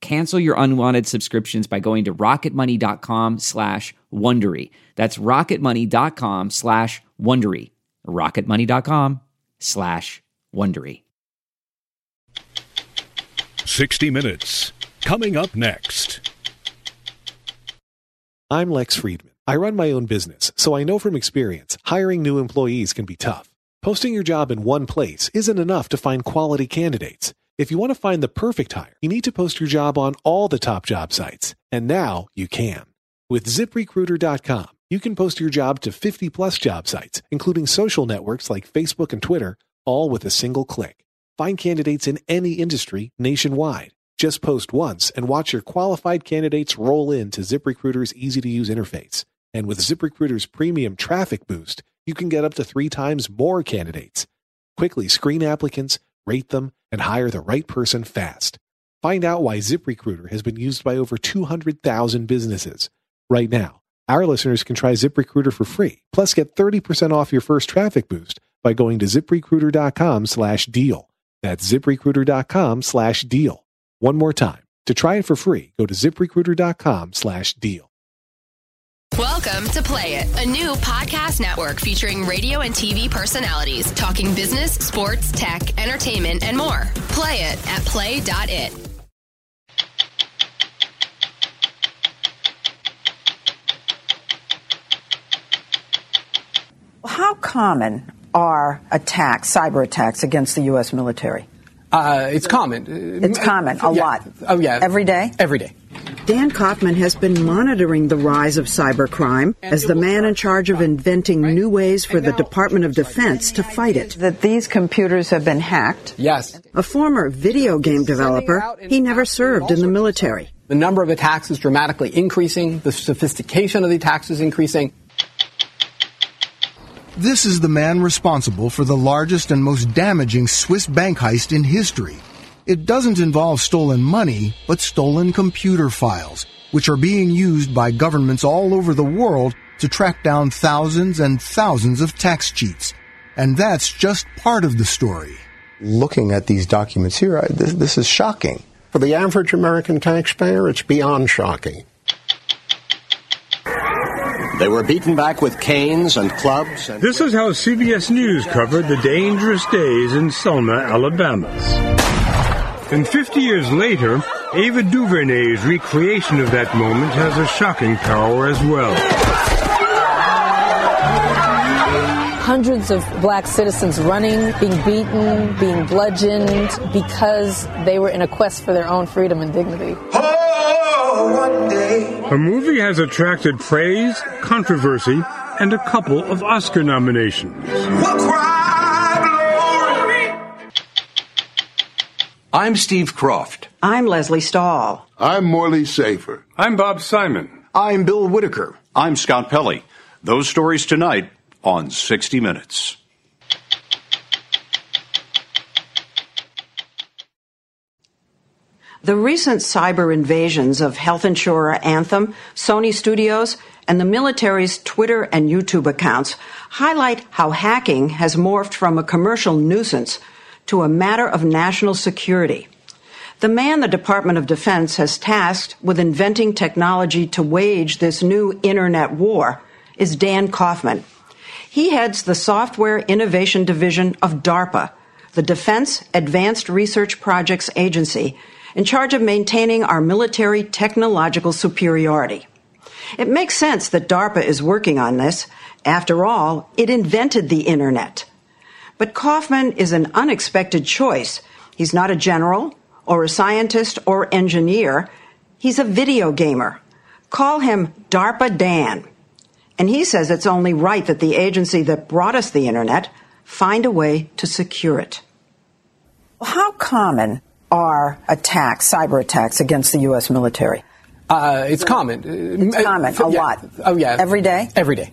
Cancel your unwanted subscriptions by going to rocketmoney.com slash Wondery. That's rocketmoney.com slash Wondery. rocketmoney.com slash Wondery. 60 Minutes. Coming up next. I'm Lex Friedman. I run my own business, so I know from experience hiring new employees can be tough. Posting your job in one place isn't enough to find quality candidates. If you want to find the perfect hire, you need to post your job on all the top job sites. And now you can. With ziprecruiter.com, you can post your job to 50 plus job sites, including social networks like Facebook and Twitter, all with a single click. Find candidates in any industry nationwide. Just post once and watch your qualified candidates roll in to ZipRecruiter's easy to use interface. And with ZipRecruiter's premium traffic boost, you can get up to three times more candidates. Quickly screen applicants, rate them, and hire the right person fast. Find out why ZipRecruiter has been used by over 200,000 businesses. Right now, our listeners can try ZipRecruiter for free, plus get 30% off your first traffic boost by going to ziprecruiter.com slash deal. That's ziprecruiter.com slash deal. One more time. To try it for free, go to ziprecruiter.com slash deal. Welcome to Play It, a new podcast network featuring radio and TV personalities talking business, sports, tech, entertainment, and more. Play it at play.it. How common are attacks, cyber attacks against the U.S. military? Uh, it's common. It's common, a Yeah. lot. Oh, yeah. Every day? Every day. Dan Kaufman has been monitoring the rise of cybercrime as the man in charge of inventing new ways for the Department of Defense to fight it. That these computers have been hacked. Yes. A former video game developer, he never served in the military. The number of attacks is dramatically increasing. The sophistication of the attacks is increasing. This is the man responsible for the largest and most damaging Swiss bank heist in history. It doesn't involve stolen money, but stolen computer files, which are being used by governments all over the world to track down thousands and thousands of tax cheats. And that's just part of the story. Looking at these documents here, I, this, this is shocking. For the average American taxpayer, it's beyond shocking. They were beaten back with canes and clubs. And This is how CBS News covered the dangerous days in Selma, Alabama. And 50 years later, Ava DuVernay's recreation of that moment has a shocking power as well. Hundreds of black citizens running, being beaten, being bludgeoned because they were in a quest for their own freedom and dignity. A movie has attracted praise, controversy, and a couple of Oscar nominations. I'm Steve Kroft. I'm Lesley Stahl. I'm Morley Safer. I'm Bob Simon. I'm Bill Whitaker. I'm Scott Pelley. Those stories tonight on 60 Minutes. The recent cyber invasions of health insurer Anthem, Sony Studios, and the military's Twitter and YouTube accounts highlight how hacking has morphed from a commercial nuisance to a matter of national security. The man the Department of Defense has tasked with inventing technology to wage this new internet war is Dan Kaufman. He heads the Software Innovation Division of DARPA, the Defense Advanced Research Projects Agency, in charge of maintaining our military technological superiority. It makes sense that DARPA is working on this. After all, it invented the Internet. But Kaufman is an unexpected choice. He's not a general or a scientist or engineer. He's a video gamer. Call him DARPA Dan. And he says it's only right that the agency that brought us the Internet find a way to secure it. How common are attacks, cyber attacks against the U.S. military? Uh, it's common. It's common. A yeah. lot. Oh, yeah. Every day? Every day.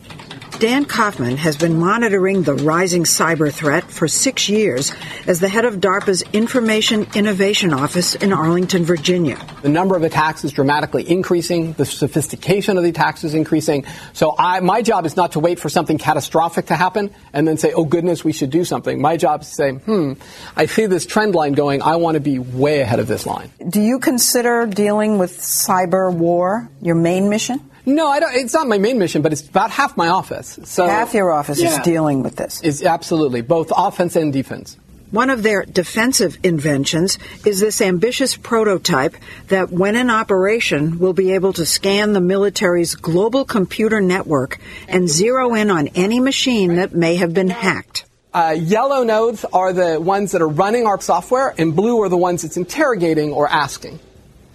Dan Kaufman has been monitoring the rising cyber threat for six years as the head of DARPA's Information Innovation Office in Arlington, Virginia. The number of attacks is dramatically increasing. The sophistication of the attacks is increasing. So I, my job is not to wait for something catastrophic to happen and then say, oh goodness, we should do something. My job is to say, hmm, I see this trend line going. I want to be way ahead of this line. Do you consider dealing with cyber war your main mission? No, I don't, it's not my main mission, but it's about half my office. So half your office yeah. is dealing with this. Is absolutely both offense and defense. One of their defensive inventions is this ambitious prototype that, when in operation, will be able to scan the military's global computer network and zero in on any machine that may have been hacked. Uh, yellow nodes are the ones that are running our software, and blue are the ones it's interrogating or asking.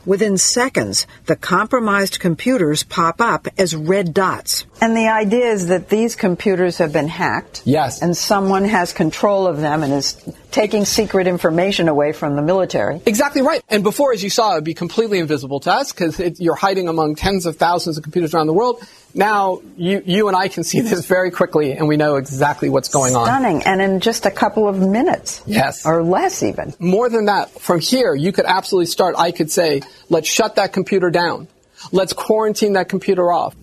Within seconds, the compromised computers pop up as red dots. And the idea is that these computers have been hacked. Yes. And someone has control of them and is taking secret information away from the military. Exactly right. And before, as you saw, it would be completely invisible to us because you're hiding among tens of thousands of computers around the world. Now, you, you and I can see this very quickly and we know exactly what's going Stunning. on. Stunning. And in just a couple of minutes. Yes. Or less even. More than that, from here, you could absolutely start. I could say, let's shut that computer down. Let's quarantine that computer off.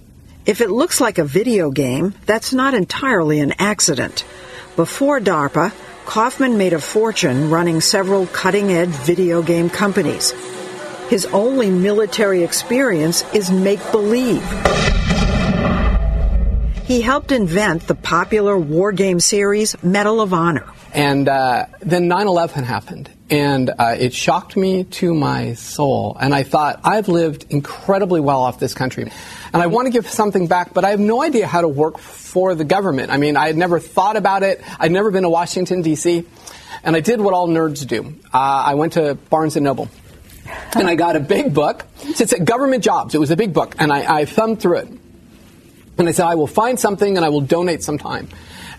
If it looks like a video game, that's not entirely an accident. Before DARPA, Kaufman made a fortune running several cutting edge video game companies. His only military experience is make believe. He helped invent the popular war game series Medal of Honor. And uh, then 9 11 happened. And uh, it shocked me to my soul. And I thought, I've lived incredibly well off this country. And I want to give something back, but I have no idea how to work for the government. I mean, I had never thought about it. I'd never been to Washington, D.C. And I did what all nerds do. Uh, I went to Barnes & Noble. And I got a big book. It said government jobs. It was a big book. And I, I thumbed through it. And I said, I will find something and I will donate some time.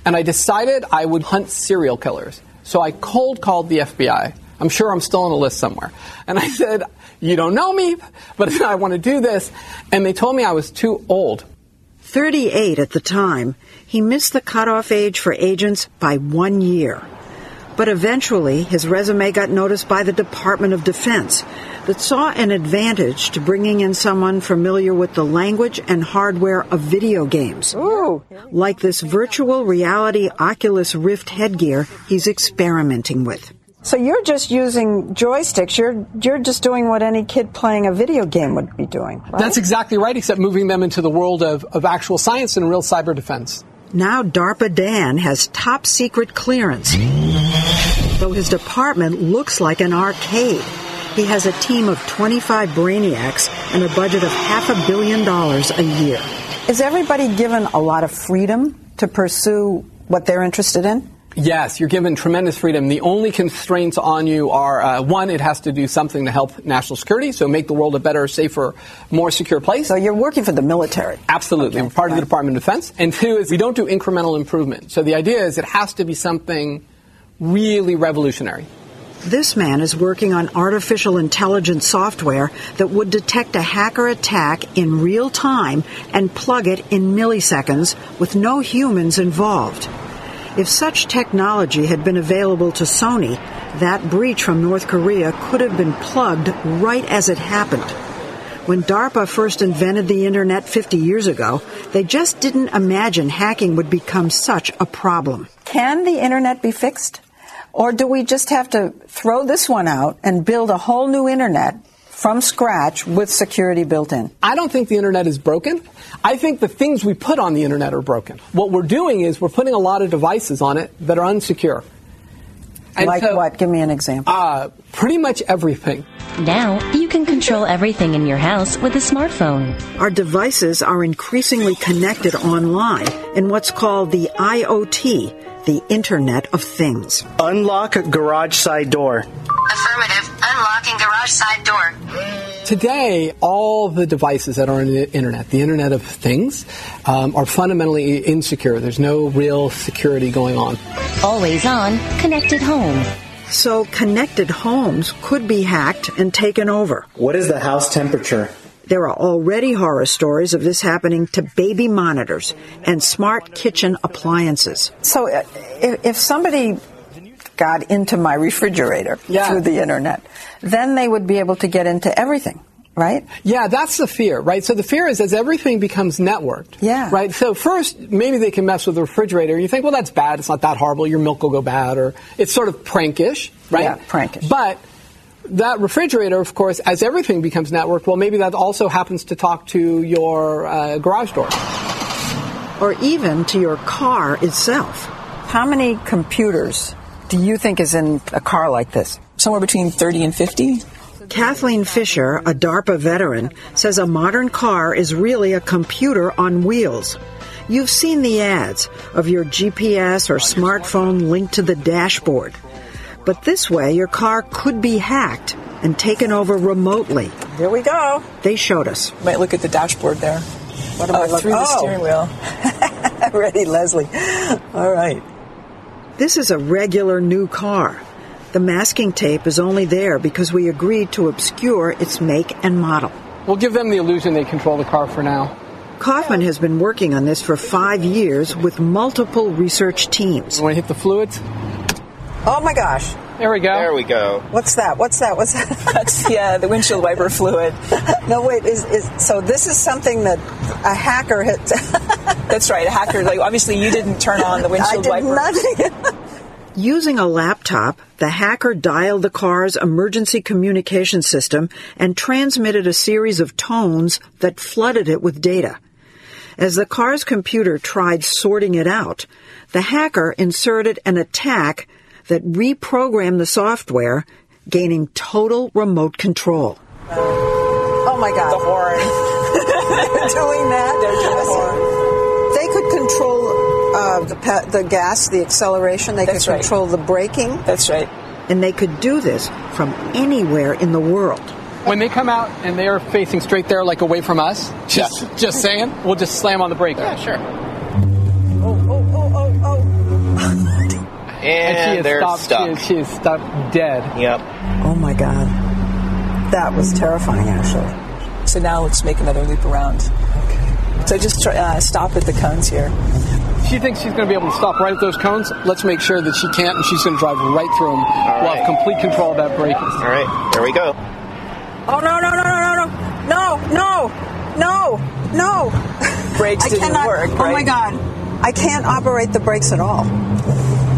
And I decided I would hunt serial killers. So I cold called the FBI. I'm sure I'm still on the list somewhere. And I said, You don't know me, but I want to do this. And they told me I was too old. 38 at the time, he missed the cutoff age for agents by one year. But eventually, his resume got noticed by the Department of Defense, that saw an advantage to bringing in someone familiar with the language and hardware of video games. Ooh. Like this virtual reality Oculus Rift headgear he's experimenting with. So you're just using joysticks. You're you're just doing what any kid playing a video game would be doing. Right? That's exactly right, except moving them into the world of, of actual science and real cyber defense. Now DARPA Dan has top secret clearance. Though his department looks like an arcade. He has a team of 25 brainiacs and a budget of half a billion dollars a year. Is everybody given a lot of freedom to pursue what they're interested in? Yes, you're given tremendous freedom. The only constraints on you are uh, one, it has to do something to help national security, so make the world a better, safer, more secure place. So you're working for the military? Absolutely. Okay, We're part right. of the Department of Defense. And two is we don't do incremental improvement. So the idea is it has to be something really revolutionary. This man is working on artificial intelligence software that would detect a hacker attack in real time and plug it in milliseconds with no humans involved. If such technology had been available to Sony, that breach from North Korea could have been plugged right as it happened. When DARPA first invented the internet 50 years ago, they just didn't imagine hacking would become such a problem. Can the internet be fixed? Or do we just have to throw this one out and build a whole new internet from scratch with security built in? I don't think the internet is broken. I think the things we put on the internet are broken. What we're doing is we're putting a lot of devices on it that are unsecure. And like so- what? Give me an example. Uh, pretty much everything. Now, you can control everything in your house with a smartphone. Our devices are increasingly connected online in what's called the IoT, the Internet of Things. Unlock a garage side door. Affirmative. Unlocking garage side door. Today, all the devices that are on the internet, the Internet of Things, um, are fundamentally insecure. There's no real security going on. Always on, connected home. So connected homes could be hacked and taken over. What is the house temperature? There are already horror stories of this happening to baby monitors and smart kitchen appliances. So uh, if, if somebody got into my refrigerator through the internet, then they would be able to get into everything, right? Yeah, that's the fear, right? So the fear is as everything becomes networked. Yeah. Right? So first, maybe they can mess with the refrigerator. You think, well, that's bad. It's not that horrible. Your milk will go bad. Or it's sort of prankish, right? Yeah, prankish. But that refrigerator, of course, as everything becomes networked, well, maybe that also happens to talk to your uh, garage door. Or even to your car itself. How many computers do you think is in a car like this? Somewhere between 30 and 50. Kathleen Fisher, a DARPA veteran, says a modern car is really a computer on wheels. You've seen the ads of your GPS or smartphone linked to the dashboard. But this way, your car could be hacked and taken over remotely. Here we go. They showed us. Might look at the dashboard there. What am I Uh, look- through the oh. steering wheel. Ready, Lesley. All right. This is a regular new car. The masking tape is only there because we agreed to obscure its make and model. We'll give them the illusion they control the car for now. Kaufman has been working on this for five years with multiple research teams. You want to hit the fluids? Oh my gosh. There we go. There we go. What's that? What's that? What's that? That's yeah, the windshield wiper fluid. no, wait. Is, is so? This is something that a hacker hit. That's right. A hacker. Like obviously, you didn't turn on the windshield I windshield did wiper. nothing. Using a laptop, the hacker dialed the car's emergency communication system and transmitted a series of tones that flooded it with data. As the car's computer tried sorting it out, the hacker inserted an attack that reprogram the software, gaining total remote control. Oh my God. The horn. They're doing that. They're doing the horn. They could control uh, the pa- the gas, the acceleration. They That's could right. control the braking. That's right. And they could do this from anywhere in the world. When they come out and they're facing straight there, like away from us, just just saying, we'll just slam on the brake. Yeah, sure. Oh, oh, oh. And, she is they're stopped. stuck. She is, she is stuck dead. Yep. Oh my God. That was terrifying, actually. So now let's make another loop around. Okay. So just try, uh, stop at the cones here. She thinks she's going to be able to stop right at those cones. Let's make sure that she can't, and she's going to drive right through them. We'll have complete control of that brake. All right, there we go. Oh no no no no no no no no no! Brakes I didn't cannot, work, Oh my? God! I can't operate the brakes at all.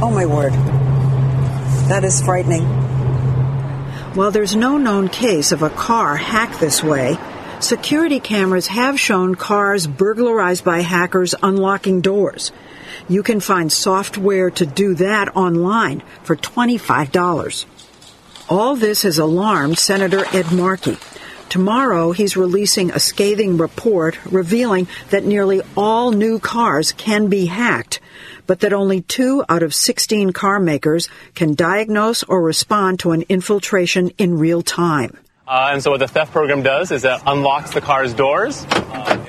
Oh my word! That is frightening. While there's no known case of a car hacked this way, security cameras have shown cars burglarized by hackers unlocking doors. You can find software to do that online for $25. All this has alarmed Senator Ed Markey. Tomorrow, he's releasing a scathing report revealing that nearly all new cars can be hacked, but that only two out of 16 car makers can diagnose or respond to an infiltration in real time. Uh, and so what the theft program does is it unlocks the car's doors.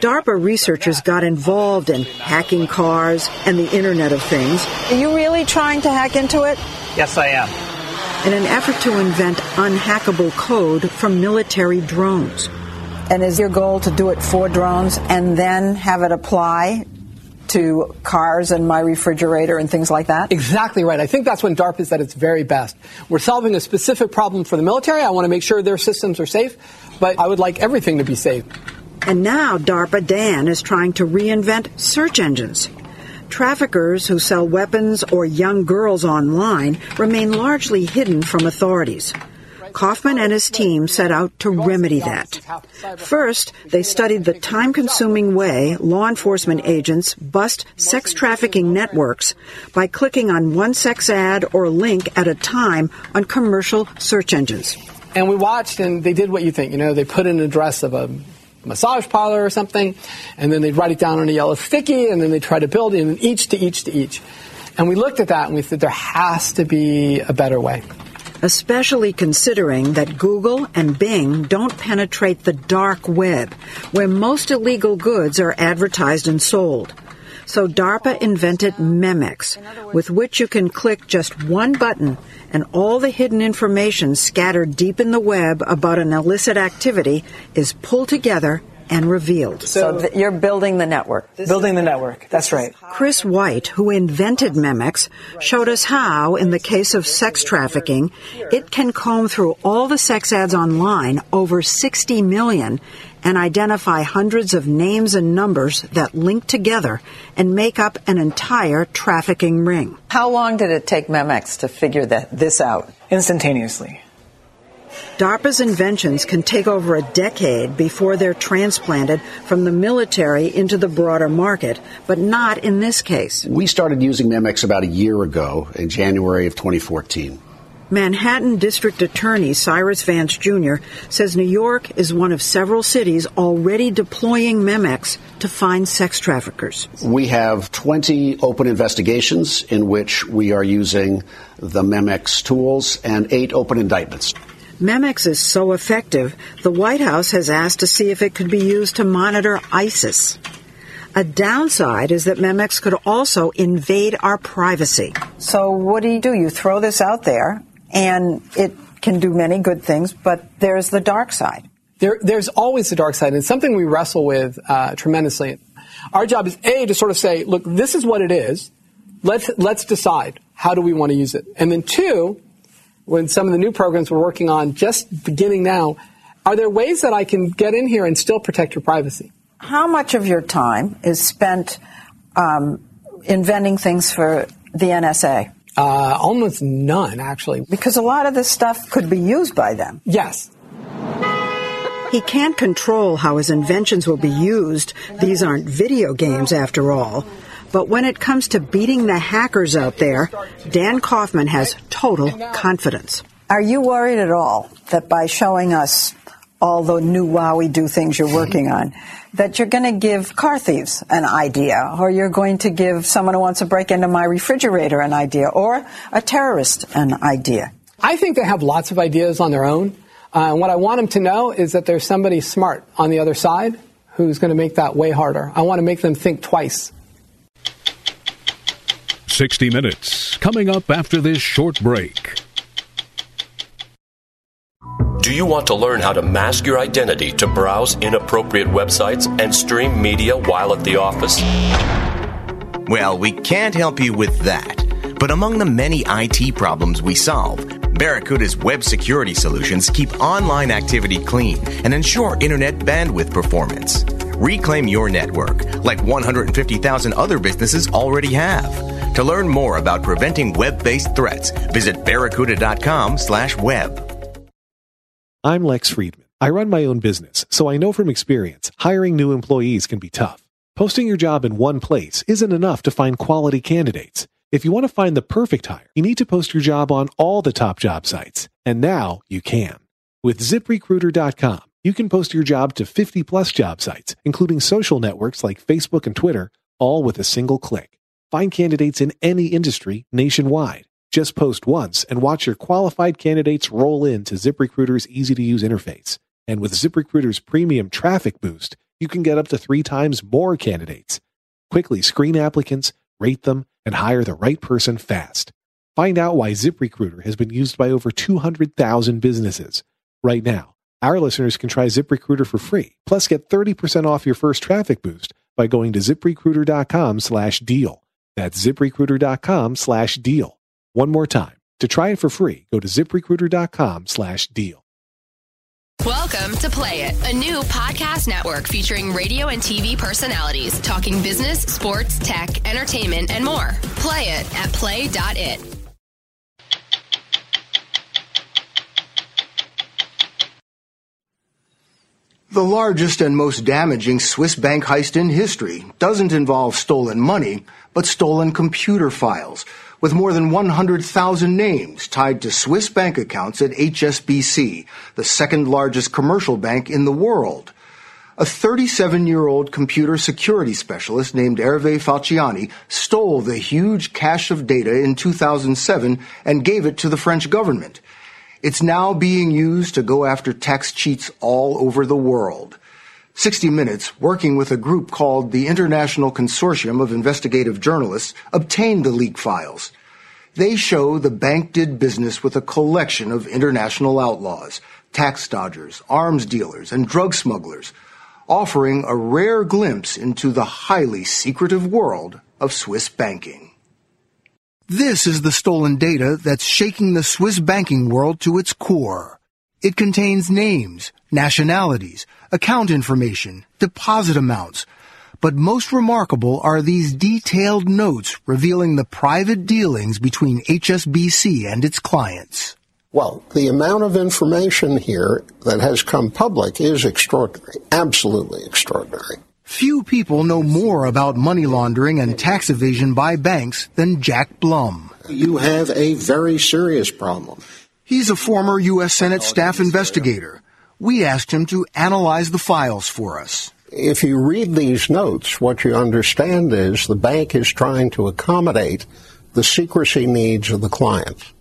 DARPA researchers got involved in hacking cars and the Internet of Things Are you really trying to hack into it? Yes, I am. in an effort to invent unhackable code from military drones. And is your goal to do it for drones and then have it apply to cars and my refrigerator and things like that? Exactly right. I think that's when DARPA is at its very best. We're solving a specific problem for the military. I want to make sure their systems are safe, but I would like everything to be safe. And now DARPA Dan is trying to reinvent search engines. Traffickers who sell weapons or young girls online remain largely hidden from authorities. Kaufman and his team set out to remedy that. First, they studied the time consuming way law enforcement agents bust sex trafficking networks by clicking on one sex ad or link at a time on commercial search engines. And we watched, and they did what you think. You know, they put an address of a massage parlor or something, and then they'd write it down on a yellow sticky, and then they try to build it in each to each to each. And we looked at that and we said there has to be a better way especially considering that Google and Bing don't penetrate the dark web, where most illegal goods are advertised and sold. So DARPA invented Memex, with which you can click just one button and all the hidden information scattered deep in the web about an illicit activity is pulled together and revealed. So, th- you're building the network. Building the network. That's right. Chris White, who invented Memex, showed us how, in the case of sex trafficking, it can comb through all the sex ads online, over 60 million, and identify hundreds of names and numbers that link together and make up an entire trafficking ring. How long did it take Memex to figure that, this out? Instantaneously. DARPA's inventions can take over a decade before they're transplanted from the military into the broader market, but not in this case. We started using Memex about a year ago in January of 2014. Manhattan District Attorney Cyrus Vance Jr. says New York is one of several cities already deploying Memex to find sex traffickers. We have 20 open investigations in which we are using the Memex tools and eight open indictments. Memex is so effective, the White House has asked to see if it could be used to monitor ISIS. A downside is that Memex could also invade our privacy. So, what do you do? You throw this out there, and it can do many good things, but there's the dark side. There, there's always the dark side, and it's something we wrestle with uh, tremendously. Our job is A, to sort of say, look, this is what it is. Let's, let's decide how do we want to use it. And then two, when some of the new programs we're working on just beginning now, are there ways that I can get in here and still protect your privacy? How much of your time is spent um, inventing things for the NSA? Uh, almost none, actually. Because a lot of this stuff could be used by them. Yes. He can't control how his inventions will be used. These aren't video games, after all. But when it comes to beating the hackers out there, Dan Kaufman has total confidence. Are you worried at all that by showing us all the new wowie do things you're working on, that you're going to give car thieves an idea, or you're going to give someone who wants to break into my refrigerator an idea, or a terrorist an idea? I think they have lots of ideas on their own. Uh, and what I want them to know is that there's somebody smart on the other side who's going to make that way harder. I want to make them think twice 60 Minutes, coming up after this short break. Do you want to learn how to mask your identity to browse inappropriate websites and stream media while at the office? Well, we can't help you with that. But among the many IT problems we solve, Barracuda's web security solutions keep online activity clean and ensure internet bandwidth performance. Reclaim your network, like 150,000 other businesses already have. To learn more about preventing web-based threats, visit barracuda.com/web. I'm Lex Friedman. I run my own business, so I know from experience hiring new employees can be tough. Posting your job in one place isn't enough to find quality candidates. If you want to find the perfect hire, you need to post your job on all the top job sites. And now you can. With ziprecruiter.com, you can post your job to 50 plus job sites, including social networks like Facebook and Twitter, all with a single click. Find candidates in any industry nationwide. Just post once and watch your qualified candidates roll in to ZipRecruiter's easy to use interface. And with ZipRecruiter's premium traffic boost, you can get up to three times more candidates. Quickly screen applicants, rate them, and hire the right person fast. Find out why ZipRecruiter has been used by over 200,000 businesses. Right now, our listeners can try ZipRecruiter for free, plus get 30% off your first traffic boost by going to ziprecruiter.com slash deal. That's ziprecruiter.com slash deal. One more time. To try it for free, go to ziprecruiter.com slash deal. Welcome to Play It, a new podcast network featuring radio and TV personalities talking business, sports, tech, entertainment, and more. Play it at play.it. The largest and most damaging Swiss bank heist in history doesn't involve stolen money, but stolen computer files, with more than 100,000 names tied to Swiss bank accounts at HSBC, the second largest commercial bank in the world. A 37 year old computer security specialist named Hervé Falciani stole the huge cache of data in 2007 and gave it to the French government. It's now being used to go after tax cheats all over the world. 60 Minutes, working with a group called the International Consortium of Investigative Journalists, obtained the leak files. They show the bank did business with a collection of international outlaws, tax dodgers, arms dealers, and drug smugglers, offering a rare glimpse into the highly secretive world of Swiss banking. This is the stolen data that's shaking the Swiss banking world to its core. It contains names, nationalities, account information, deposit amounts. But most remarkable are these detailed notes revealing the private dealings between HSBC and its clients. Well, the amount of information here that has come public is extraordinary, absolutely extraordinary. Few people know more about money laundering and tax evasion by banks than Jack Blum. You have a very serious problem. He's a former U.S. Senate staff investigator. We asked him to analyze the files for us. If you read these notes, what you understand is the bank is trying to accommodate the secrecy needs of the client.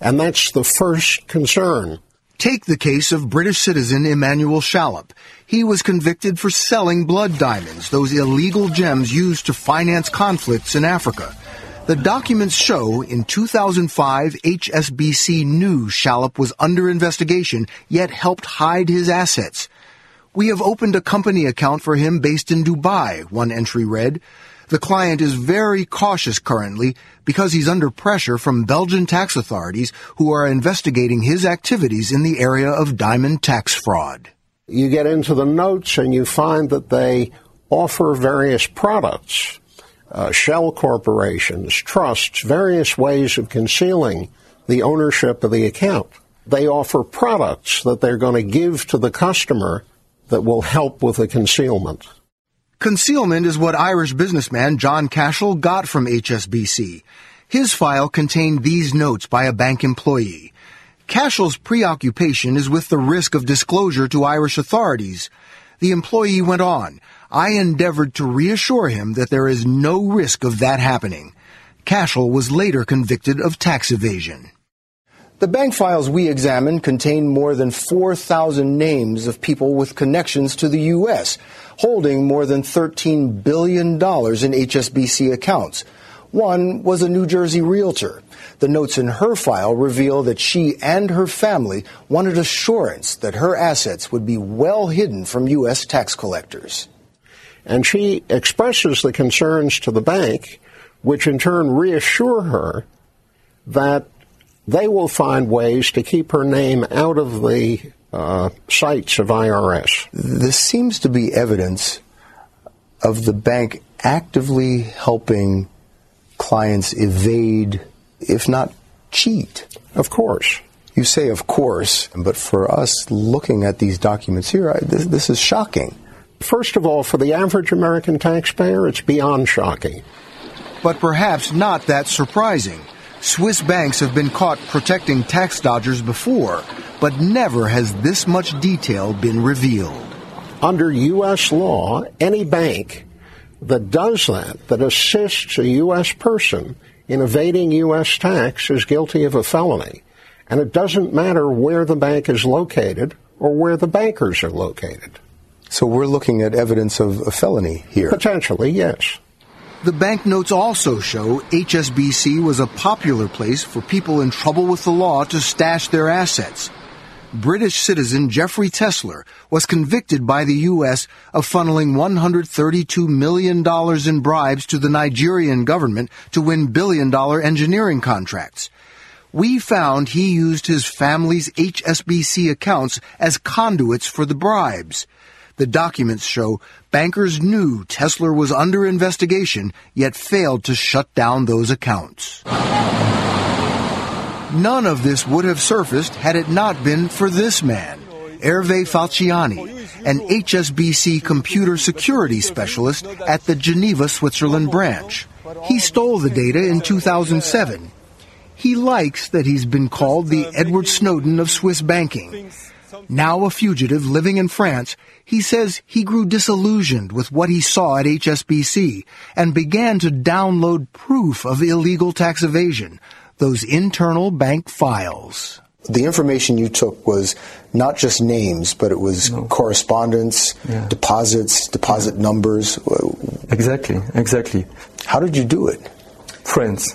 And that's the first concern. Take the case of British citizen Emmanuel Shallop. He was convicted for selling blood diamonds, those illegal gems used to finance conflicts in Africa. The documents show in 2005 HSBC knew Shallop was under investigation, yet helped hide his assets. We have opened a company account for him based in Dubai, one entry read. The client is very cautious currently because he's under pressure from Belgian tax authorities who are investigating his activities in the area of diamond tax fraud. You get into the notes and you find that they offer various products, uh, shell corporations, trusts, various ways of concealing the ownership of the account. They offer products that they're going to give to the customer that will help with the concealment. Concealment is what Irish businessman John Cashel got from HSBC. His file contained these notes by a bank employee. Cashel's preoccupation is with the risk of disclosure to Irish authorities. The employee went on. I endeavored to reassure him that there is no risk of that happening. Cashel was later convicted of tax evasion. The bank files we examined contain more than 4,000 names of people with connections to the U.S., holding more than $13 billion in HSBC accounts. One was a New Jersey realtor. The notes in her file reveal that she and her family wanted assurance that her assets would be well hidden from U.S. tax collectors. And she expresses the concerns to the bank, which in turn reassure her that they will find ways to keep her name out of the uh, sights of IRS. This seems to be evidence of the bank actively helping clients evade, if not cheat. Of course. You say, of course, but for us looking at these documents here, I, this, this is shocking. First of all, for the average American taxpayer, it's beyond shocking. But perhaps not that surprising. Swiss banks have been caught protecting tax dodgers before, but never has this much detail been revealed. Under U.S. law, any bank that does that, that assists a U.S. person in evading U.S. tax, is guilty of a felony. And it doesn't matter where the bank is located or where the bankers are located. So we're looking at evidence of a felony here. Potentially, yes. The banknotes also show HSBC was a popular place for people in trouble with the law to stash their assets. British citizen Jeffrey Tesler was convicted by the U.S. of funneling $132 million in bribes to the Nigerian government to win billion dollar engineering contracts. We found he used his family's HSBC accounts as conduits for the bribes. The documents show bankers knew Tesler was under investigation, yet failed to shut down those accounts. None of this would have surfaced had it not been for this man, Hervé Falciani, an HSBC computer security specialist at the Geneva, Switzerland branch. He stole the data in 2007. He likes that he's been called the Edward Snowden of Swiss banking. Now a fugitive living in France, he says he grew disillusioned with what he saw at HSBC and began to download proof of illegal tax evasion, those internal bank files. The information you took was not just names, but it was no. correspondence, yeah. deposits, deposit yeah. numbers. Exactly, exactly. How did you do it? Friends,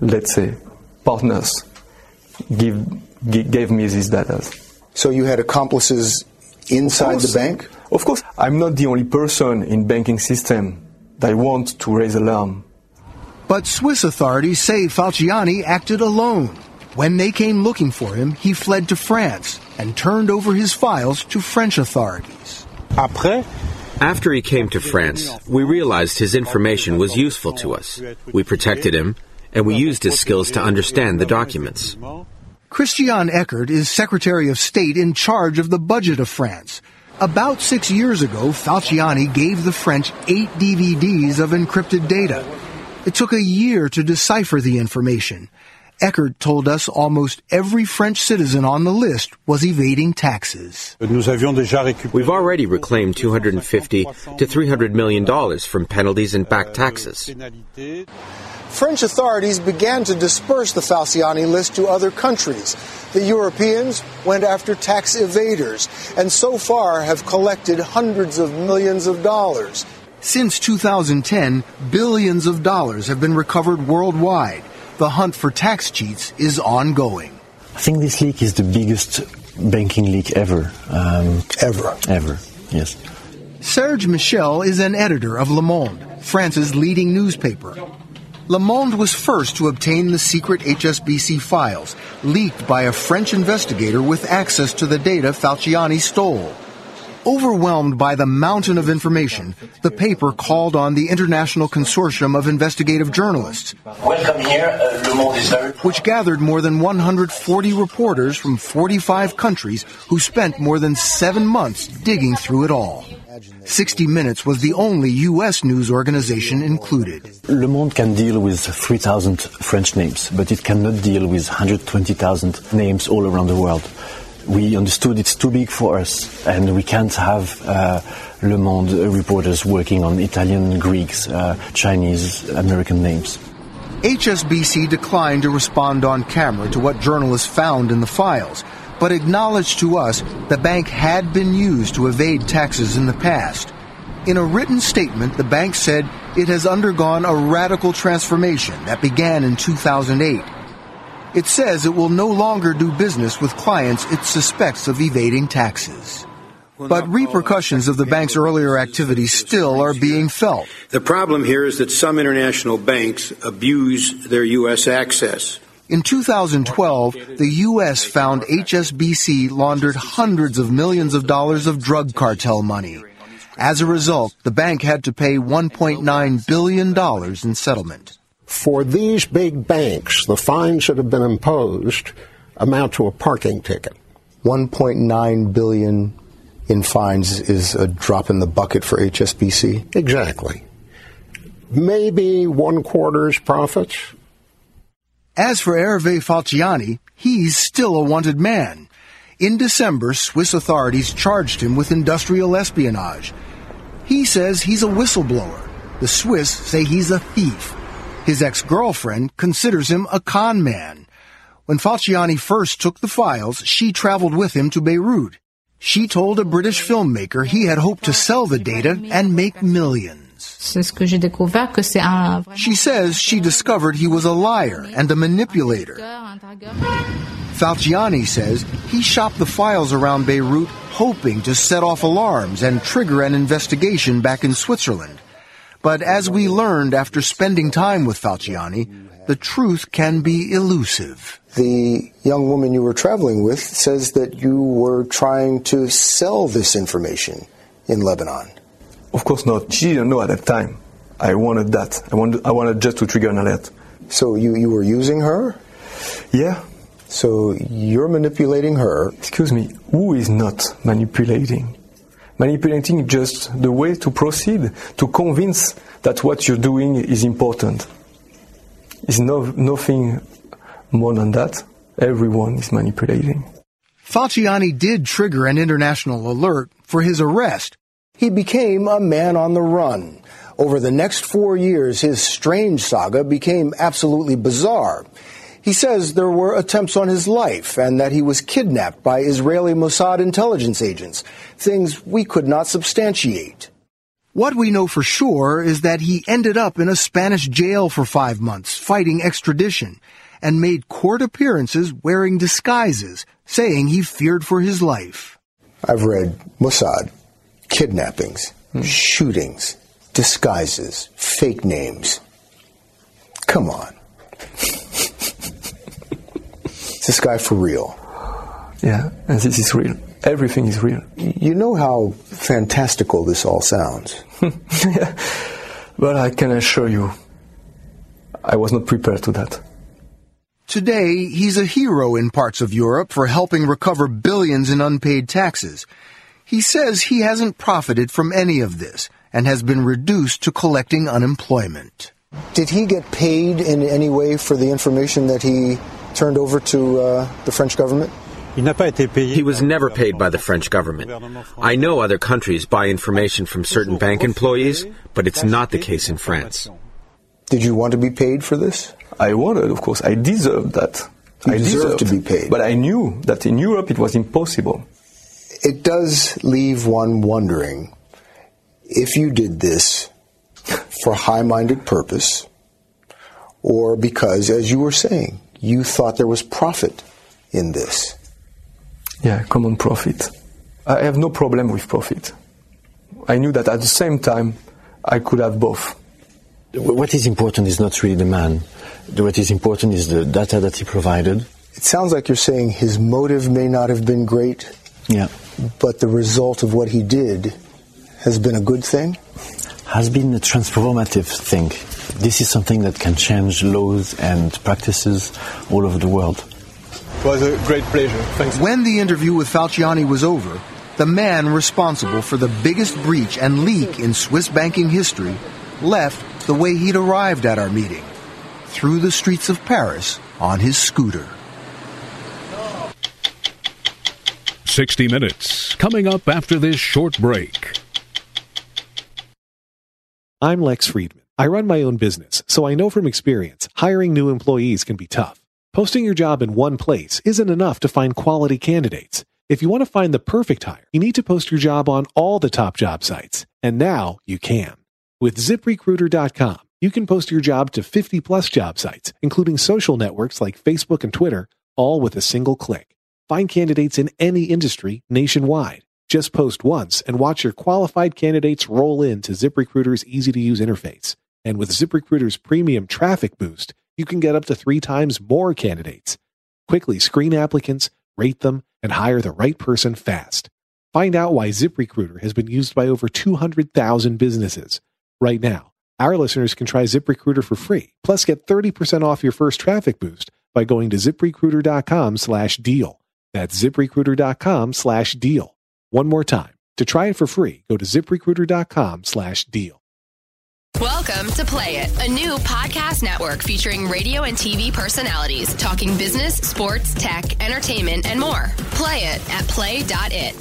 let's say, partners, give, g- gave me these data. So you had accomplices inside the bank? Of course. I'm not the only person in banking system that want to raise alarm. But Swiss authorities say Falciani acted alone. When they came looking for him, he fled to France and turned over his files to French authorities. Après, After he came to France, we realized his information was useful to us. We protected him, and we used his skills to understand the documents. Christian Eckert is Secretary of State in charge of the budget of France. About six years ago, Falciani gave the French eight DVDs of encrypted data. It took a year to decipher the information. Eckert told us almost every French citizen on the list was evading taxes. We've already reclaimed 250 to 300 million dollars from penalties and back taxes. French authorities began to disperse the Falciani list to other countries. The Europeans went after tax evaders and so far have collected hundreds of millions of dollars. Since 2010, billions of dollars have been recovered worldwide. The hunt for tax cheats is ongoing. I think this leak is the biggest banking leak ever. Um, ever. Ever, yes. Serge Michel is an editor of Le Monde, France's leading newspaper. Le Monde was first to obtain the secret HSBC files, leaked by a French investigator with access to the data Falciani stole. Overwhelmed by the mountain of information, the paper called on the International Consortium of Investigative Journalists, here, uh, which gathered more than 140 reporters from 45 countries who spent more than seven months digging through it all. 60 Minutes was the only U.S. news organization included. Le Monde can deal with 3,000 French names, but it cannot deal with 120,000 names all around the world we understood it's too big for us, and we can't have uh, Le Monde reporters working on Italian, Greeks, uh, Chinese, American names. HSBC declined to respond on camera to what journalists found in the files, but acknowledged to us the bank had been used to evade taxes in the past. In a written statement, the bank said it has undergone a radical transformation that began in 2008 it says it will no longer do business with clients it suspects of evading taxes. But repercussions of the bank's earlier activities still are being felt. The problem here is that some international banks abuse their U.S. access. In 2012, the U.S. found HSBC laundered hundreds of millions of dollars of drug cartel money. As a result, the bank had to pay $1.9 billion in settlement for these big banks, the fines that have been imposed amount to a parking ticket. 1.9 billion in fines is a drop in the bucket for HSBC. Exactly. Maybe one quarter's profits. As for Hervé Falciani, he's still a wanted man. In December, Swiss authorities charged him with industrial espionage. He says he's a whistleblower. The Swiss say he's a thief. His ex-girlfriend considers him a con man. When Falciani first took the files, she traveled with him to Beirut. She told a British filmmaker he had hoped to sell the data and make millions. She says she discovered he was a liar and a manipulator. Falciani says he shopped the files around Beirut hoping to set off alarms and trigger an investigation back in Switzerland. But as we learned after spending time with Falciani, the truth can be elusive. The young woman you were traveling with says that you were trying to sell this information in Lebanon. Of course not. She didn't know at that time. I wanted that. I wanted, I wanted just to trigger an alert. So you, you were using her? Yeah. So you're manipulating her. Excuse me, who is not manipulating? Manipulating just the way to proceed, to convince that what you're doing is important. Is no, nothing more than that. Everyone is manipulating. Falciani did trigger an international alert for his arrest. He became a man on the run. Over the next four years, his strange saga became absolutely bizarre. He says there were attempts on his life and that he was kidnapped by Israeli Mossad intelligence agents, things we could not substantiate. What we know for sure is that he ended up in a Spanish jail for five months fighting extradition and made court appearances wearing disguises, saying he feared for his life. I've read Mossad, kidnappings, hmm. shootings, disguises, fake names. Come on. Is this guy for real? Yeah, and this is real. Everything is real. You know how fantastical this all sounds. yeah. But I can assure you, I was not prepared to that. Today, he's a hero in parts of Europe for helping recover billions in unpaid taxes. He says he hasn't profited from any of this and has been reduced to collecting unemployment. Did he get paid in any way for the information that he turned over to uh, the French government? He was never paid by the French government. I know other countries buy information from certain bank employees, but it's not the case in France. Did you want to be paid for this? I wanted, of course. I deserved that. You I deserved to be paid. But I knew that in Europe it was impossible. It does leave one wondering if you did this for high minded purpose or because, as you were saying, you thought there was profit in this. Yeah, common profit. I have no problem with profit. I knew that at the same time I could have both. What is important is not really the man. What is important is the data that he provided. It sounds like you're saying his motive may not have been great. Yeah. But the result of what he did has been a good thing? Has been a transformative thing. This is something that can change laws and practices all over the world. It was a great pleasure. Thanks. When the interview with Falciani was over, the man responsible for the biggest breach and leak in Swiss banking history left the way he'd arrived at our meeting through the streets of Paris on his scooter. 60 Minutes, coming up after this short break. I'm Lex Friedman. I run my own business, so I know from experience hiring new employees can be tough. Posting your job in one place isn't enough to find quality candidates. If you want to find the perfect hire, you need to post your job on all the top job sites. And now you can. With ziprecruiter.com, you can post your job to 50 plus job sites, including social networks like Facebook and Twitter, all with a single click. Find candidates in any industry nationwide. Just post once and watch your qualified candidates roll in to ZipRecruiter's easy to use interface. And with ZipRecruiter's premium traffic boost, you can get up to three times more candidates. Quickly screen applicants, rate them, and hire the right person fast. Find out why ZipRecruiter has been used by over 200,000 businesses. Right now, our listeners can try ZipRecruiter for free, plus get 30% off your first traffic boost by going to ziprecruiter.com slash deal. That's ziprecruiter.com slash deal. One more time. To try it for free, go to ziprecruiter.com slash deal. Welcome to Play It, a new podcast network featuring radio and TV personalities talking business, sports, tech, entertainment, and more. Play it at play.it.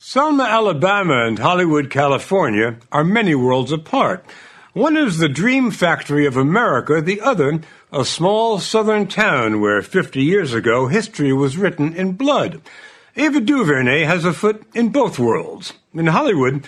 Selma, Alabama and Hollywood, California are many worlds apart. One is the dream factory of America, the other, a small southern town where 50 years ago history was written in blood. Ava DuVernay has a foot in both worlds. In Hollywood,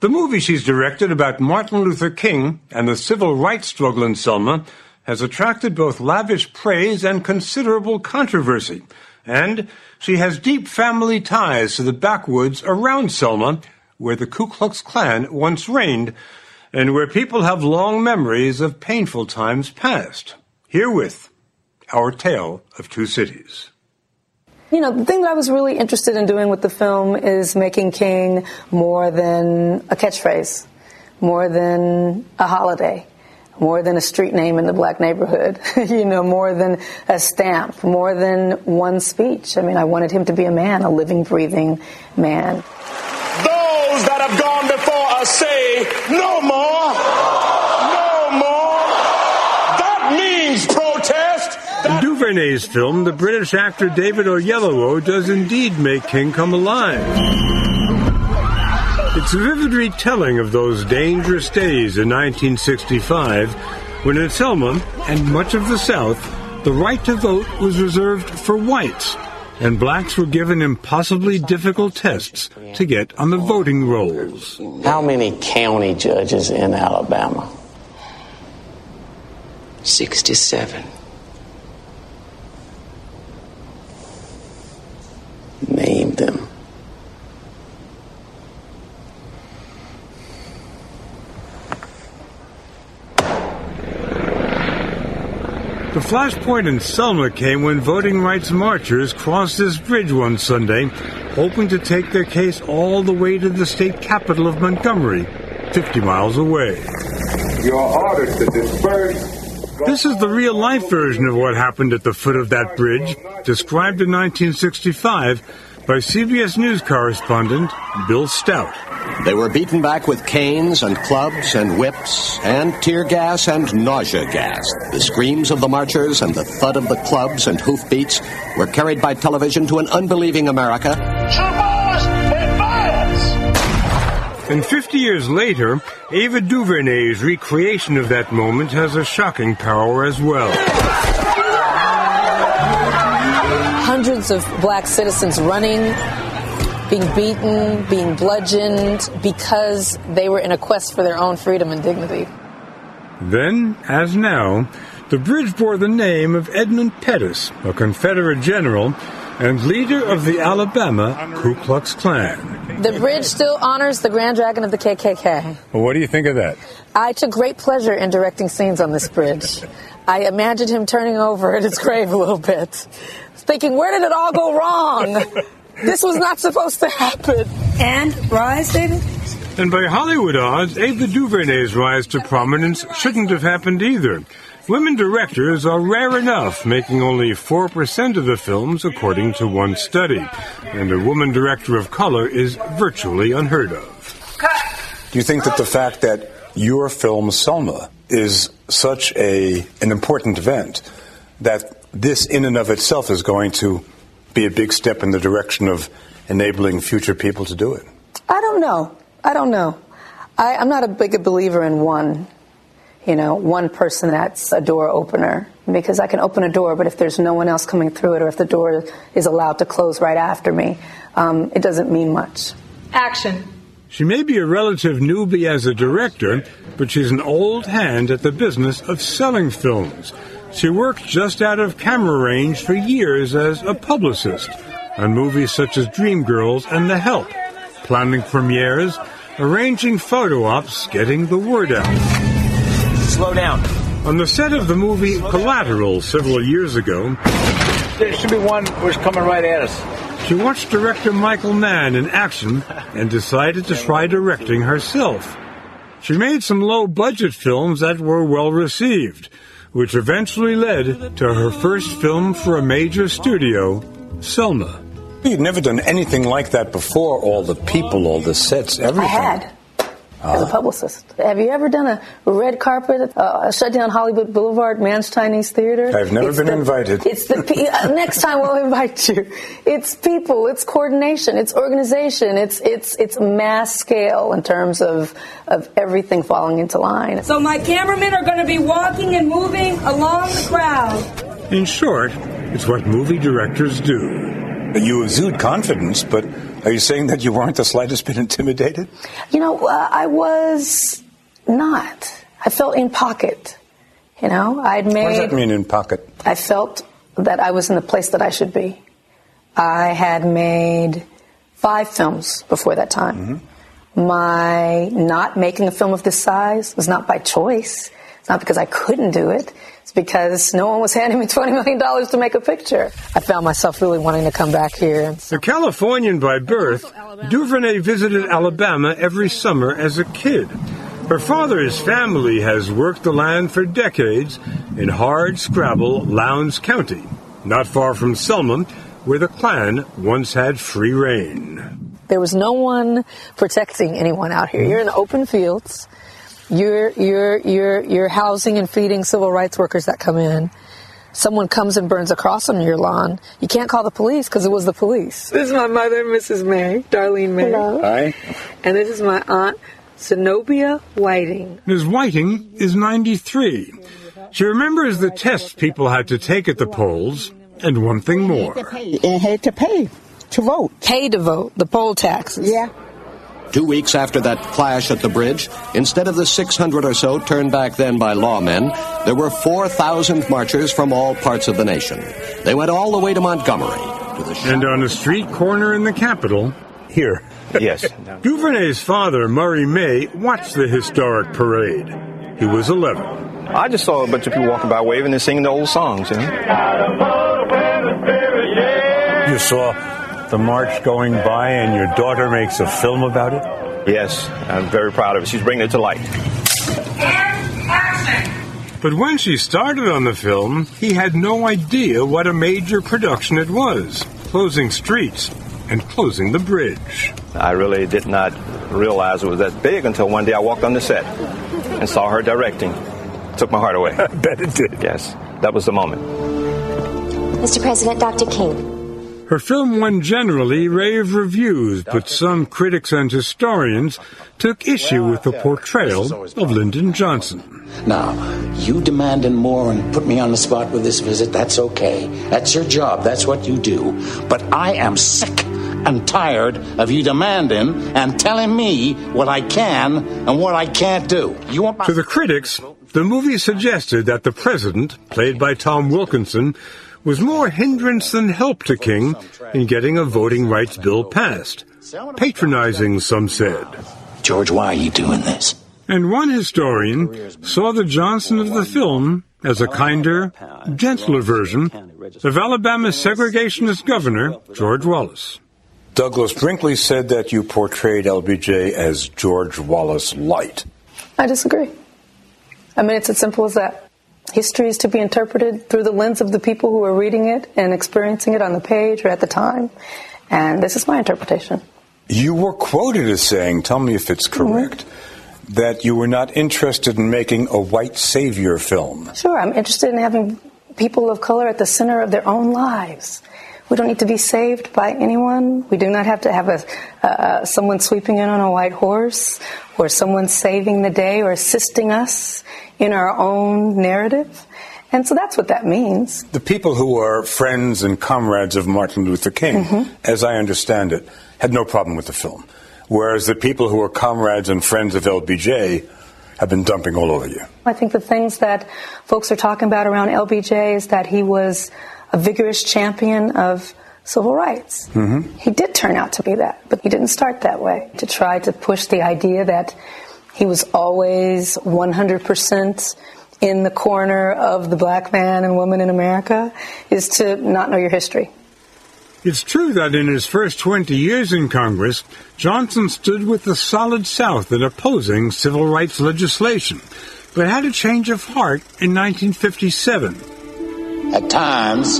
The movie she's directed about Martin Luther King and the civil rights struggle in Selma has attracted both lavish praise and considerable controversy. And she has deep family ties to the backwoods around Selma, where the Ku Klux Klan once reigned, and where people have long memories of painful times past. Herewith, our tale of two cities. You know, the thing that I was really interested in doing with the film is making King more than a catchphrase, more than a holiday, more than a street name in the black neighborhood, you know, more than a stamp, more than one speech. I mean, I wanted him to be a man, a living, breathing man. Those that have gone before us say, no more, no more. That means protest. In DuVernay's film, the British actor David Oyelowo does indeed make King come alive. It's a vivid retelling of those dangerous days in 1965 when in Selma and much of the South, the right to vote was reserved for whites, and blacks were given impossibly difficult tests to get on the voting rolls. How many county judges in Alabama? 67. Name them. The flashpoint in Selma came when voting rights marchers crossed this bridge one Sunday, hoping to take their case all the way to the state capital of Montgomery, 50 miles away. You are ordered to disperse. This is the real life version of what happened at the foot of that bridge, described in 1965 by CBS News correspondent Bill Stout. They were beaten back with canes and clubs and whips and tear gas and nausea gas. The screams of the marchers and the thud of the clubs and hoofbeats were carried by television to an unbelieving America. And 50 years later, Ava DuVernay's recreation of that moment has a shocking power as well. Hundreds of black citizens running, being beaten, being bludgeoned because they were in a quest for their own freedom and dignity. Then, as now, the bridge bore the name of Edmund Pettus, a Confederate general and leader of the Alabama Ku Klux Klan. The bridge still honors the Grand Dragon of the KKK. Well, what do you think of that? I took great pleasure in directing scenes on this bridge. I imagined him turning over at his grave a little bit, thinking, where did it all go wrong? This was not supposed to happen. And rise, David? And by Hollywood odds, Ava DuVernay's rise to prominence shouldn't have happened either. Women directors are rare enough, making only 4% of the films according to one study. And a woman director of color is virtually unheard of. Do you think that the fact that your film Selma is such a an important event that this in and of itself is going to be a big step in the direction of enabling future people to do it? I don't know. I don't know. I, I'm not a big believer in one you know, one person that's a door opener because I can open a door, but if there's no one else coming through it or if the door is allowed to close right after me, um, it doesn't mean much. Action. She may be a relative newbie as a director, but she's an old hand at the business of selling films. She worked just out of camera range for years as a publicist on movies such as Dreamgirls and The Help, planning premieres, arranging photo ops, getting the word out. Slow down. On the set of the movie Collateral several years ago, there should be one was coming right at us. She watched director Michael Mann in action and decided to try directing herself. She made some low budget films that were well received, which eventually led to her first film for a major studio, Selma. You'd never done anything like that before. All the people, all the sets, everything. I had as a publicist. Have you ever done a red carpet, uh, shut down Hollywood Boulevard, Mann's Chinese Theater? I've never it's been the, invited. It's the uh, next time we'll invite you. It's people, it's coordination, it's organization, it's it's it's mass scale in terms of of everything falling into line. So my cameramen are going to be walking and moving along the crowd. In short, it's what movie directors do. You exude confidence, but are you saying that you weren't the slightest bit intimidated? You know, uh, I was not. I felt in pocket. You know, I'd made. What does that mean in pocket? I felt that I was in the place that I should be. I had made five films before that time. Mm-hmm. My not making a film of this size was not by choice. It's not because I couldn't do it. It's because no one was handing me $20 million to make a picture. I found myself really wanting to come back here. A Californian by birth, DuVernay visited Alabama every summer as a kid. Her father's family has worked the land for decades in hard scrabble Lowndes County, not far from Selma, where the Klan once had free reign. There was no one protecting anyone out here. You're in open fields. You're you're you're you're housing and feeding civil rights workers that come in. Someone comes and burns a cross on your lawn. You can't call the police because it was the police. This is my mother, Mrs. Maye, Darlene Maye. Hello. Hi. And this is my aunt, Zenobia Whiting. Ms. Whiting is 93. She remembers the tests people had to take at the polls, and one thing more. And had to pay to vote. Pay to vote, the poll taxes. Yeah. Two weeks after that clash at the bridge, instead of the 600 or so turned back then by lawmen, there were 4,000 marchers from all parts of the nation. They went all the way to Montgomery. To the and on a street corner in the capital, here. Yes. DuVernay's father, Murray Maye, watched the historic parade. He was 11. I just saw a bunch of people walking by waving and singing the old songs, you know? You saw the march going by and your daughter makes a film about it? Yes, I'm very proud of it. She's bringing it to light. But when she started on the film, he had no idea what a major production it was, closing streets and closing the bridge. I really did not realize it was that big until one day I walked on the set and saw her directing. Took my heart away. I bet it did. Yes, that was the moment. Mr. President, Dr. King. Her film won generally rave reviews, but some critics and historians took issue with the portrayal of Lyndon Johnson. Now, you demanding more and put me on the spot with this visit, that's okay. That's your job, that's what you do. But I am sick and tired of you demanding and telling me what I can and what I can't do. You want my- To the critics, the movie suggested that the president, played by Tom Wilkinson, was more hindrance than help to King in getting a voting rights bill passed. Patronizing, some said. George, why are you doing this? And one historian saw the Johnson of the film as a kinder, gentler version of Alabama's segregationist governor, George Wallace. Douglas Brinkley said that you portrayed LBJ as George Wallace light. I disagree. I mean, it's as simple as that. History is to be interpreted through the lens of the people who are reading it and experiencing it on the page or at the time. And this is my interpretation. You were quoted as saying, tell me if it's correct, mm-hmm. that you were not interested in making a white savior film. Sure, I'm interested in having people of color at the center of their own lives. We don't need to be saved by anyone. We do not have to have a uh, someone sweeping in on a white horse or someone saving the day or assisting us in our own narrative. And so that's what that means. The people who are friends and comrades of Martin Luther King, mm-hmm. as I understand it, had no problem with the film. Whereas the people who are comrades and friends of LBJ have been dumping all over you. I think the things that folks are talking about around LBJ is that he was a vigorous champion of civil rights. Mm-hmm. He did turn out to be that, but he didn't start that way. To try to push the idea that he was always 100% in the corner of the black man and woman in America is to not know your history. It's true that in his first 20 years in Congress, Johnson stood with the solid South in opposing civil rights legislation, but had a change of heart in 1957. At times,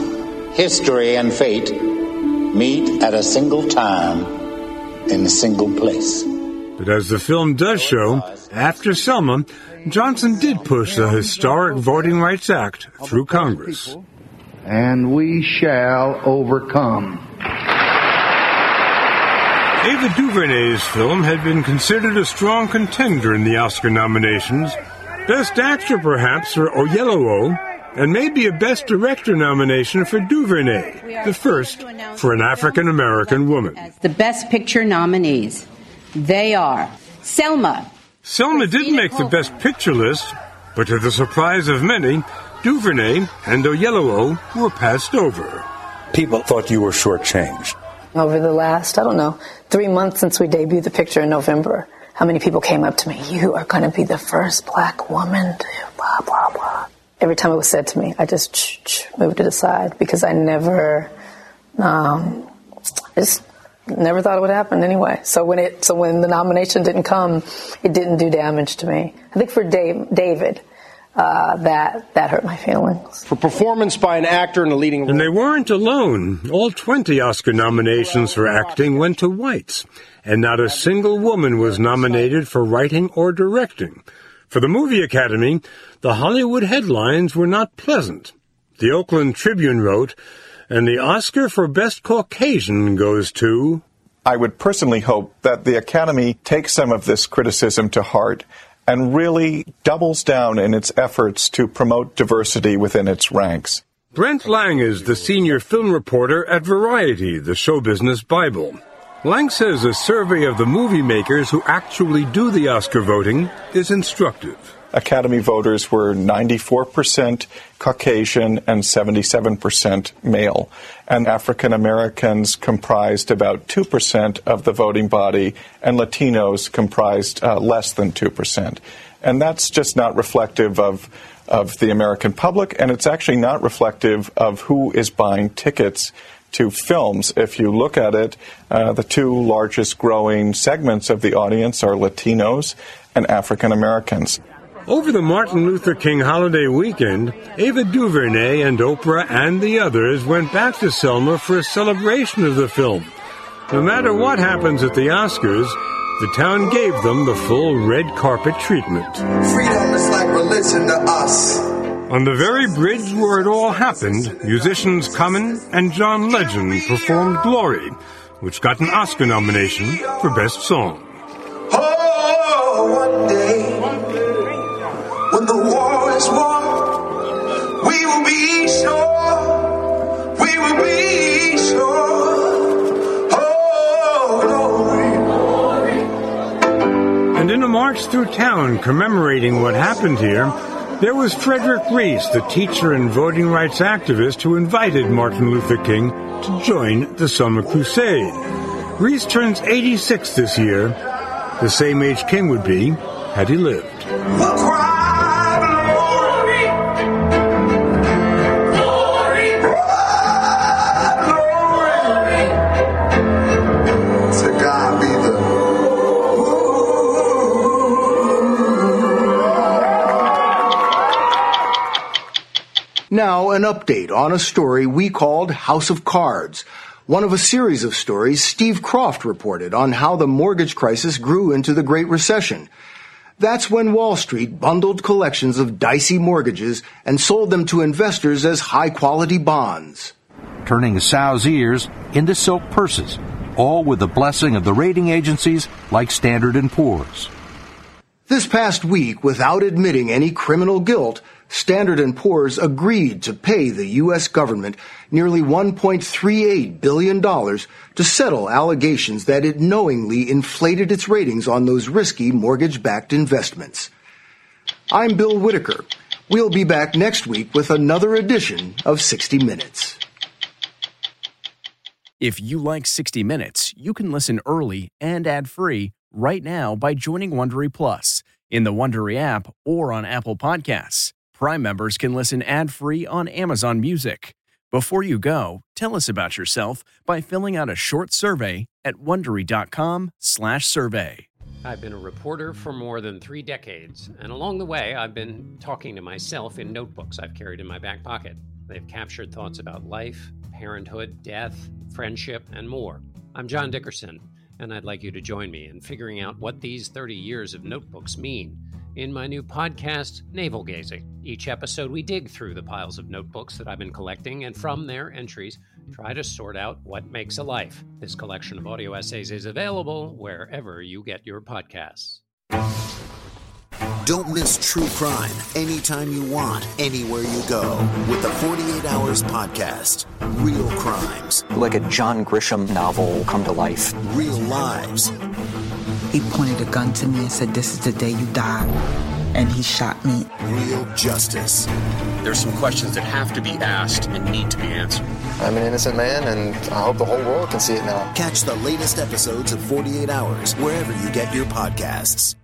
history and fate meet at a single time in a single place. But as the film does show, after Selma, Johnson did push the historic Voting Rights Act through Congress. And we shall overcome. Ava DuVernay's film had been considered a strong contender in the Oscar nominations. Best Actor, perhaps, for Oyelowo, and maybe a Best Director nomination for DuVernay, the first for an African American woman. The Best Picture nominees. They are Selma. Selma did make the Best Picture list, but to the surprise of many, DuVernay and Oyelowo were passed over. People thought you were shortchanged. Over the last, I don't know, three months since we debuted the picture in November, how many people came up to me, you are going to be the first black woman to blah, blah, blah. Every time it was said to me, I just moved it aside because I never, um, I just never thought it would happen anyway. So when it, so when the nomination didn't come, it didn't do damage to me. I think for Dave, David, uh, that that hurt my feelings. For performance by an actor in a leading role. And they weren't alone. All 20 Oscar nominations for acting went to whites, and not a single woman was nominated for writing or directing. For the Movie Academy, the Hollywood headlines were not pleasant. The Oakland Tribune wrote, and the Oscar for Best Caucasian goes to. I would personally hope that the Academy takes some of this criticism to heart and really doubles down in its efforts to promote diversity within its ranks. Brent Lang is the senior film reporter at Variety, the show business Bible. Lang says a survey of the movie makers who actually do the Oscar voting is instructive. Academy voters were 94% Caucasian and 77% male. And African Americans comprised about 2% of the voting body, and Latinos comprised uh, less than 2%. And that's just not reflective of, of the American public, and it's actually not reflective of who is buying tickets to films. If you look at it, uh, the two largest growing segments of the audience are Latinos and African Americans. Over the Martin Luther King holiday weekend, Ava DuVernay and Oprah and the others went back to Selma for a celebration of the film. No matter what happens at the Oscars, the town gave them the full red carpet treatment. Freedom is like religion to us. On the very bridge where it all happened, musicians Common and John Legend performed Glory, which got an Oscar nomination for Best Song. Oh, glory. And in a march through town commemorating what happened here, there was Frederick Reese, the teacher and voting rights activist who invited Martin Luther King to join the Summer Crusade. Reese turns 86 this year, the same age King would be had he lived. Now, an update on a story we called House of Cards. One of a series of stories Steve Kroft reported on how the mortgage crisis grew into the Great Recession. That's when Wall Street bundled collections of dicey mortgages and sold them to investors as high quality bonds. Turning sow's ears into silk purses, all with the blessing of the rating agencies like Standard & Poor's. This past week, without admitting any criminal guilt, Standard & Poor's agreed to pay the U.S. government nearly $1.38 billion to settle allegations that it knowingly inflated its ratings on those risky mortgage-backed investments. I'm Bill Whitaker. We'll be back next week with another edition of 60 Minutes. If you like 60 Minutes, you can listen early and ad-free right now by joining Wondery Plus in the Wondery app or on Apple Podcasts. Prime members can listen ad-free on Amazon Music. Before you go, tell us about yourself by filling out a short survey at wondery.com/survey. I've been a reporter for more than 3 decades, and along the way I've been talking to myself in notebooks I've carried in my back pocket. They've captured thoughts about life, parenthood, death, friendship, and more. I'm John Dickerson, and I'd like you to join me in figuring out what these 30 years of notebooks mean in my new podcast, Navel Gazing. Each episode, we dig through the piles of notebooks that I've been collecting, and from their entries, try to sort out what makes a life. This collection of audio essays is available wherever you get your podcasts. Don't miss true crime anytime you want, anywhere you go with the 48 Hours Podcast. Real crimes, Like a John Grisham novel come to life. real lives. He pointed a gun to me and said, This is the day you die. And he shot me. Real justice. There's some questions that have to be asked and need to be answered. I'm an innocent man, and I hope the whole world can see it now. Catch the latest episodes of 48 Hours wherever you get your podcasts.